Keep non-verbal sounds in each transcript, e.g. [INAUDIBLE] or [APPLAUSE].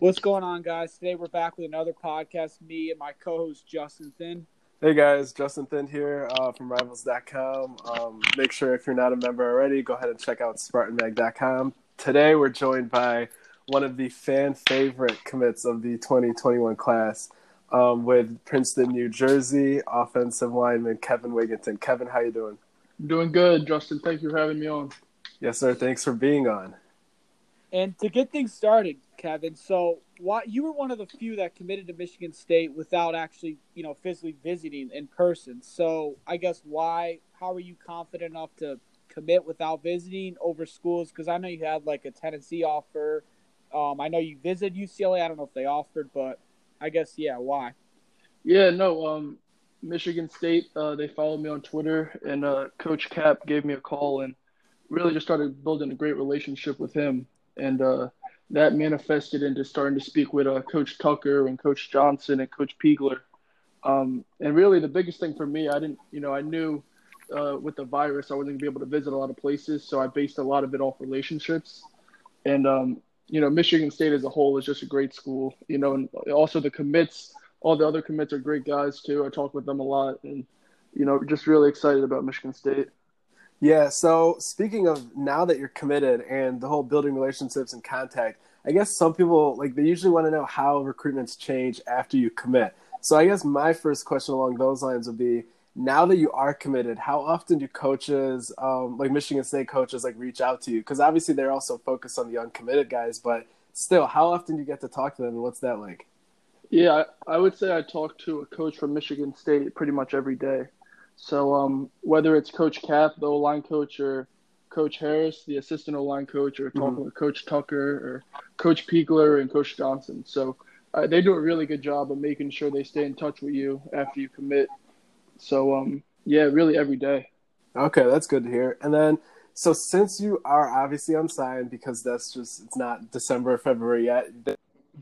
What's going on, guys? Today we're back with another podcast. Me and my co-host Justin Thind. Hey guys, Justin Thind here uh, from Rivals.com. Um, make sure if you're not a member already, go ahead and check out SpartanMag.com. Today we're joined by one of the fan favorite commits of the 2021 class um, with Princeton, New Jersey, offensive lineman Kevin Wigginton. Kevin, how you doing? Doing good, Justin. Thank you for having me on. Yes, sir. Thanks for being on. And to get things started, Kevin, so why you were one of the few that committed to Michigan State without actually, you know, physically visiting in person. So I guess why? How are you confident enough to commit without visiting over schools? Because I know you had like a Tennessee offer. Um, I know you visited UCLA. I don't know if they offered, but I guess yeah. Why? Yeah, no. Um, Michigan State. Uh, they followed me on Twitter, and uh, Coach Kap gave me a call and really just started building a great relationship with him and uh, that manifested into starting to speak with uh, Coach Tucker and Coach Johnson and Coach Peagler. Um, and really, the biggest thing for me, I didn't, you know, I knew uh, with the virus I wasn't gonna be able to visit a lot of places, so I based a lot of it off relationships. And um, you know, Michigan State as a whole is just a great school, you know, and also the commits, all the other commits are great guys too. I talk with them a lot, and you know, just really excited about Michigan State. Yeah. So speaking of now that you're committed and the whole building relationships and contact, I guess some people like they usually want to know how recruitments change after you commit. So I guess my first question along those lines would be: now that you are committed, how often do coaches, um, like Michigan State coaches, like reach out to you? Because obviously they're also focused on the uncommitted guys, but still, how often do you get to talk to them, and what's that like? Yeah, I, I would say I talk to a coach from Michigan State pretty much every day. So um, whether it's Coach Kap, the O line coach, or Coach Harris, the assistant O line coach, or mm-hmm. Coach Tucker or Coach Peagler and Coach Johnson. So uh, they do a really good job of making sure they stay in touch with you after you commit. So um, yeah, really every day. Okay, that's good to hear. And then, so since you are obviously unsigned because that's just it's not December or February yet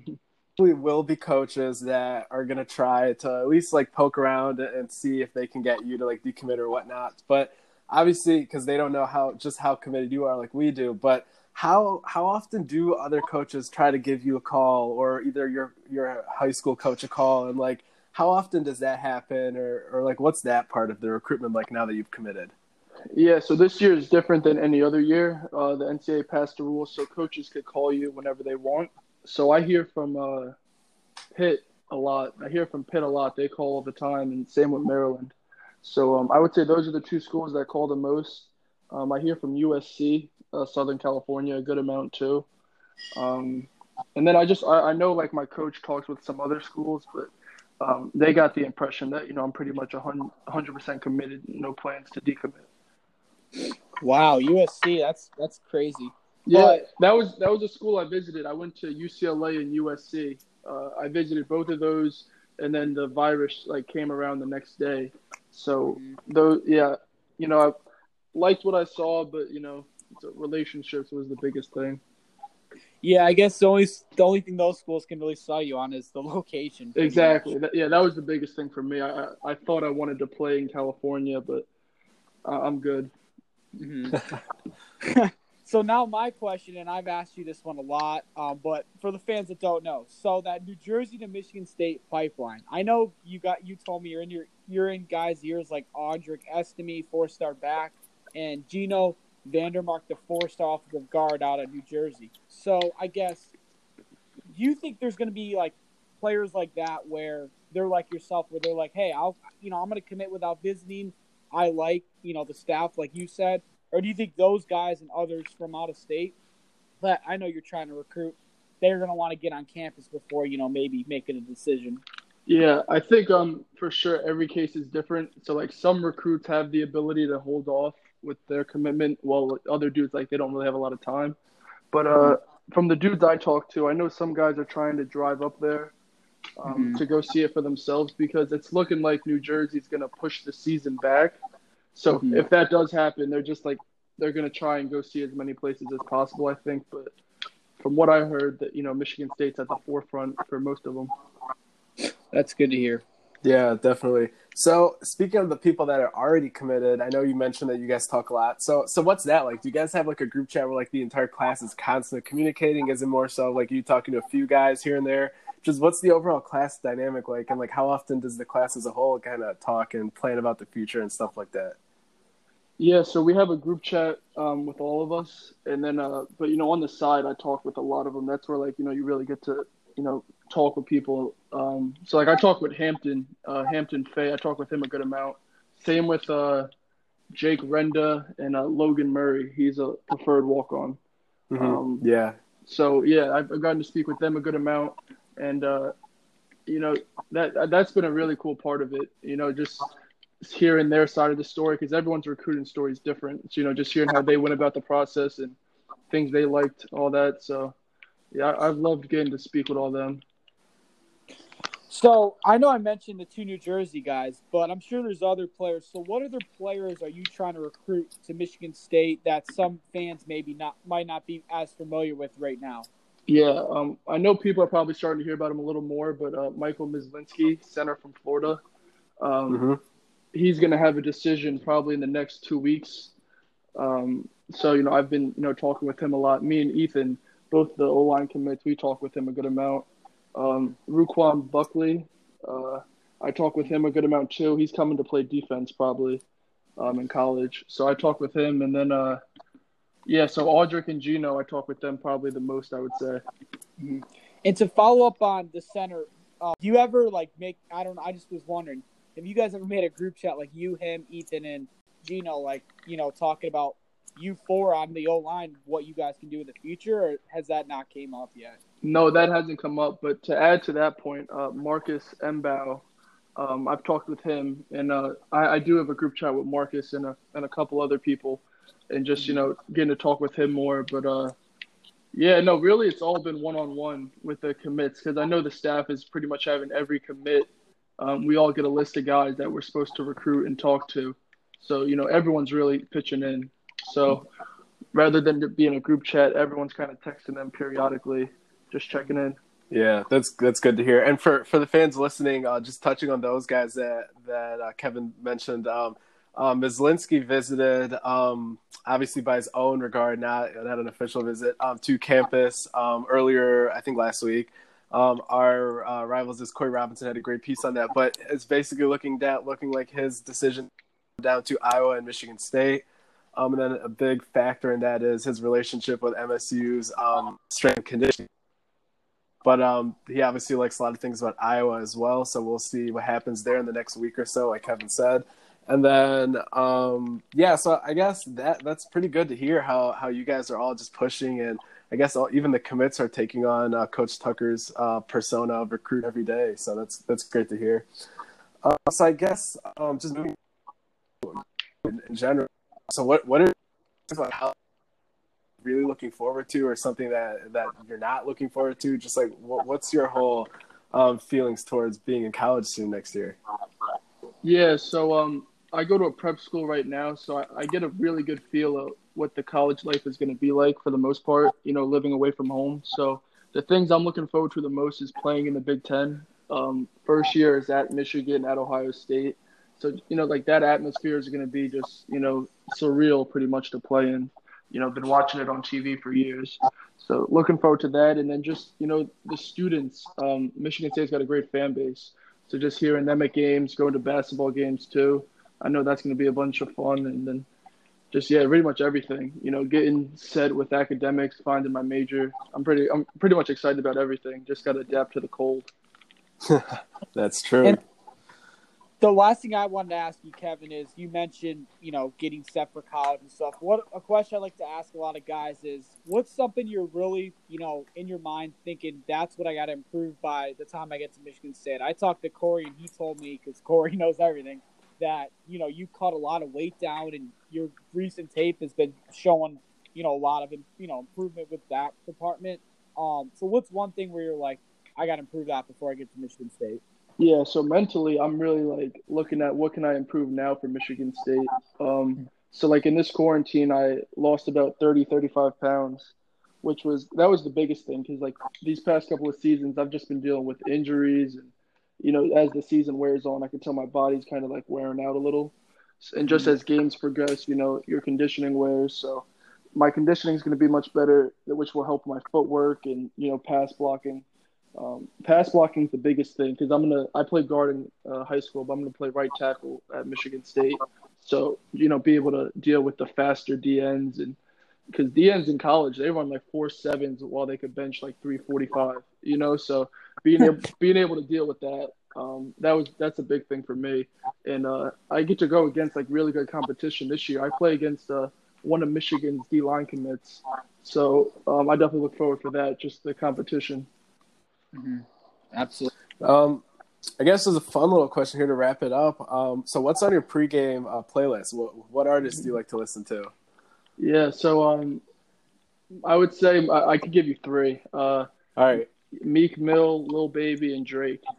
[LAUGHS] will be coaches that are going to try to at least like poke around and see if they can get you to like decommit or whatnot. But obviously, because they don't know how just how committed you are, like we do. But how how often do other coaches try to give you a call, or either your your high school coach a call, and like how often does that happen, or or like what's that part of the recruitment like now that you've committed? Yeah, so this year is different than any other year. Uh, the NCAA passed a rule so coaches could call you whenever they want so I hear from uh, Pitt a lot. I hear from Pitt a lot. They call all the time, and same with Maryland. So um, I would say those are the two schools that call the most. Um, I hear from USC, uh, Southern California, a good amount too. Um, and then I just I, I, know like my coach talks with some other schools, but um, they got the impression that you know I'm pretty much hundred percent committed, no plans to decommit. Wow, USC, that's that's crazy. Yeah, but, that was that was a school I visited. I went to UCLA and USC. Uh, I visited both of those, and then the virus like came around the next day. So though, yeah, you know, I liked what I saw, but you know, relationships was the biggest thing. Yeah, I guess the only the only thing those schools can really sell you on is the [LAUGHS] location. Exactly. That, yeah, that was the biggest thing for me. I, I, I thought I wanted to play in California, but I'm good. Mm-hmm. [LAUGHS] [LAUGHS] So now my question, and I've asked you this one a lot, um, but for the fans that don't know, so that New Jersey to Michigan State pipeline. I know you got you told me you're in your you're in guys' ears like Audric Estime, four star back, and Gino Vandermark, the four star offensive guard out of New Jersey. So I guess do you think there's going to be like players like that where they're like yourself, where they're like, hey, I'll you know I'm going to commit without visiting. I like you know the staff, like you said or do you think those guys and others from out of state that I know you're trying to recruit, they're going to want to get on campus before, you know, maybe making a decision? Yeah, I think um for sure every case is different. So like some recruits have the ability to hold off with their commitment, while other dudes like they don't really have a lot of time. But uh, from the dudes I talk to, I know some guys are trying to drive up there um, mm-hmm. to go see it for themselves because it's looking like New Jersey's going to push the season back. So mm-hmm. if that does happen, they're just like they're gonna try and go see as many places as possible. I think, but from what I heard, that you know Michigan State's at the forefront for most of them. That's good to hear. Yeah, definitely. So speaking of the people that are already committed, I know you mentioned that you guys talk a lot. So so what's that like? Do you guys have like a group chat where like the entire class is constantly communicating? Is it more so like you talking to a few guys here and there? Just what's the overall class dynamic like, and like how often does the class as a whole kind of talk and plan about the future and stuff like that? Yeah, so we have a group chat um, with all of us, and then, uh, but you know, on the side, I talk with a lot of them. That's where, like, you know, you really get to, you know, talk with people. Um, so, like, I talk with Hampton, uh, Hampton Fay. I talk with him a good amount. Same with uh, Jake Renda and uh, Logan Murray. He's a preferred walk on. Mm-hmm. Um, yeah. So yeah, I've gotten to speak with them a good amount, and uh, you know that that's been a really cool part of it. You know, just hearing their side of the story because everyone's recruiting story is different. So, you know, just hearing how they went about the process and things they liked, all that. So, yeah, I've loved getting to speak with all them. So I know I mentioned the two New Jersey guys, but I'm sure there's other players. So what other players are you trying to recruit to Michigan State that some fans maybe not might not be as familiar with right now? Yeah, um, I know people are probably starting to hear about him a little more, but uh, Michael Myslinski, center from Florida, um, mm-hmm he's going to have a decision probably in the next two weeks. Um, so you know, I've been you know talking with him a lot. Me and Ethan, both the O line commits, we talk with him a good amount. Um, Ruquan Buckley, uh, I talk with him a good amount too. He's coming to play defense probably um, in college, so I talk with him. And then, uh, yeah, so Audric and Gino, I talk with them probably the most, I would say. Mm-hmm. And to follow up on the center, uh, do you ever like make? I don't know. I just was wondering have you guys ever made a group chat like you, him, Ethan, and Gino, like you know, talking about you four on the O line, what you guys can do in the future, or has that not came up yet? No, that hasn't come up. But to add to that point, uh, Marcus Mbow, um, I've talked with him, and uh, I, I, do have a group chat with Marcus and a and a couple other people, and just you know getting to talk with him more. But uh, yeah, no, really, it's all been one on one with the commits because I know the staff is pretty much having every commit um, we all get a list of guys that we're supposed to recruit and talk to. So, you know, everyone's really pitching in. So rather than being a group chat, everyone's kind of texting them periodically, just checking in. Yeah, that's that's good to hear. And for for the fans listening, uh, just touching on those guys that that uh, Kevin mentioned. Um, um, Myslinski visited, um, obviously by his own regard, not not an official visit, um, to campus um, earlier, I think last week. Um, our uh, rivals, is Corey Robinson, had a great piece on that, but it's basically looking down, looking like his decision down to Iowa and Michigan State. Um, and then a big factor in that is his relationship with MSU's um, strength conditioning. But um, he obviously likes a lot of things about Iowa as well, so we'll see what happens there in the next week or so, like Kevin said. And then, um, yeah, so I guess that that's pretty good to hear how how you guys are all just pushing and I guess all, even the commits are taking on uh, Coach Tucker's uh, persona of recruit every day. So that's that's great to hear. Uh, so I guess um, just moving in, in, general. So what what are about how really looking forward to, or something that that you're not looking forward to? Just like what, what's your whole um, feelings towards being in college soon next year? Yeah. So um, I go to a prep school right now, so I, I get a really good feel of what the college life is going to be like for the most part, you know, living away from home. So the things I'm looking forward to the most is playing in the Big Ten. Um, first year is at Michigan, at Ohio State. So, you know, like that atmosphere is going to be just, you know, surreal pretty much to play in. You know, been watching it on TV for years. So looking forward to that. And then just, you know, the students, um, Michigan State's got a great fan base. So just hearing them at games, going to basketball games too. I know that's going to be a bunch of fun. And then just yeah, pretty much everything. You know, getting set with academics, finding my major. I'm pretty I'm pretty much excited about everything. Just got to adapt to the cold. [LAUGHS] That's true. And the last thing I wanted to ask you, Kevin, is you mentioned you know getting set for college and stuff. What a question I like to ask a lot of guys is, what's something you're really you know in your mind thinking that's what I got to improve by the time I get to Michigan State? I talked to Corey and he told me because Corey [LAUGHS] knows everything that you know you cut a lot of weight down and your recent tape has been showing you know a lot of you know improvement with that department. Um so what's one thing where you're like i got to improve that before i get to michigan state? Yeah so mentally i'm really like looking at what can i improve now for michigan state. Um so like in this quarantine i lost about 30 35 pounds which was that was the biggest thing because like these past couple of seasons i've just been dealing with injuries and you know, as the season wears on, I can tell my body's kind of like wearing out a little. And just as games progress, you know, your conditioning wears. So my conditioning is going to be much better, which will help my footwork and you know pass blocking. Um, pass blocking is the biggest thing because I'm gonna. I played guard in uh, high school, but I'm gonna play right tackle at Michigan State. So you know, be able to deal with the faster DNs and because DNs in college they run like four sevens while they could bench like three forty five. You know, so being able [LAUGHS] being able to deal with that um, that was that's a big thing for me. And uh, I get to go against like really good competition this year. I play against uh, one of Michigan's D line commits, so um, I definitely look forward for that. Just the competition. Mm-hmm. Absolutely. Um, I guess there's a fun little question here to wrap it up. Um, so, what's on your pregame uh, playlist? What, what artists do you like to listen to? Yeah, so um, I would say I, I could give you three. Uh, All right, Meek Mill, Lil Baby, and Drake. [LAUGHS]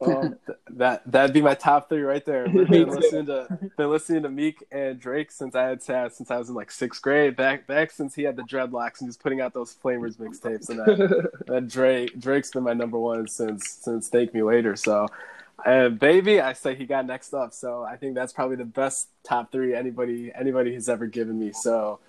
Um, that that'd be my top three right there. [LAUGHS] I've been listening to been listening to Meek and Drake since I had since I was in like sixth grade. Back back since he had the dreadlocks and he was putting out those Flamers mixtapes and that, [LAUGHS] that Drake Drake's been my number one since since Thank Me Later. So, uh, baby, I say he got next up. So I think that's probably the best top three anybody anybody has ever given me. So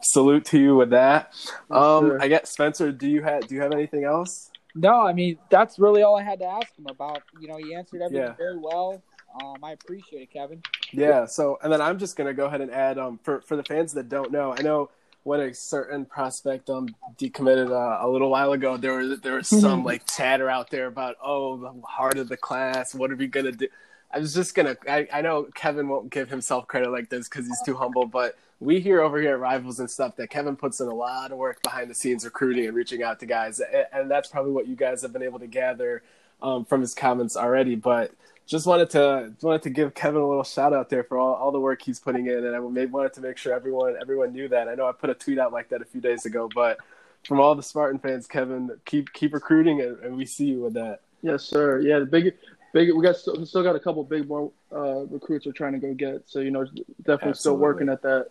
salute to you with that. Um, sure. I guess Spencer, do you have do you have anything else? No, I mean that's really all I had to ask him about. You know, he answered everything yeah. very well. Um, I appreciate it, Kevin. Yeah. So, and then I'm just gonna go ahead and add um for for the fans that don't know, I know when a certain prospect um decommitted uh, a little while ago, there was there was some [LAUGHS] like chatter out there about oh the heart of the class, what are we gonna do? I was just gonna. I, I know Kevin won't give himself credit like this because he's too humble, but we hear over here at Rivals and stuff that Kevin puts in a lot of work behind the scenes recruiting and reaching out to guys, and that's probably what you guys have been able to gather um, from his comments already. But just wanted to wanted to give Kevin a little shout out there for all, all the work he's putting in, and I wanted to make sure everyone everyone knew that. I know I put a tweet out like that a few days ago, but from all the Spartan fans, Kevin, keep keep recruiting, and, and we see you with that. Yes, sir. Yeah, the big big. We got still, still got a couple big more uh, recruits we're trying to go get. So you know, definitely Absolutely. still working at that.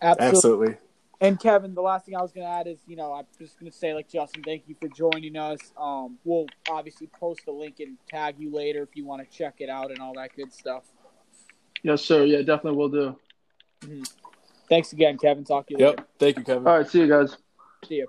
Absolutely. Absolutely. And Kevin, the last thing I was going to add is, you know, I'm just going to say, like Justin, thank you for joining us. Um, we'll obviously post the link and tag you later if you want to check it out and all that good stuff. Yes, sir. Yeah, definitely will do. Mm-hmm. Thanks again, Kevin. Talk to you yep. later. Thank you, Kevin. All right. See you guys. See you.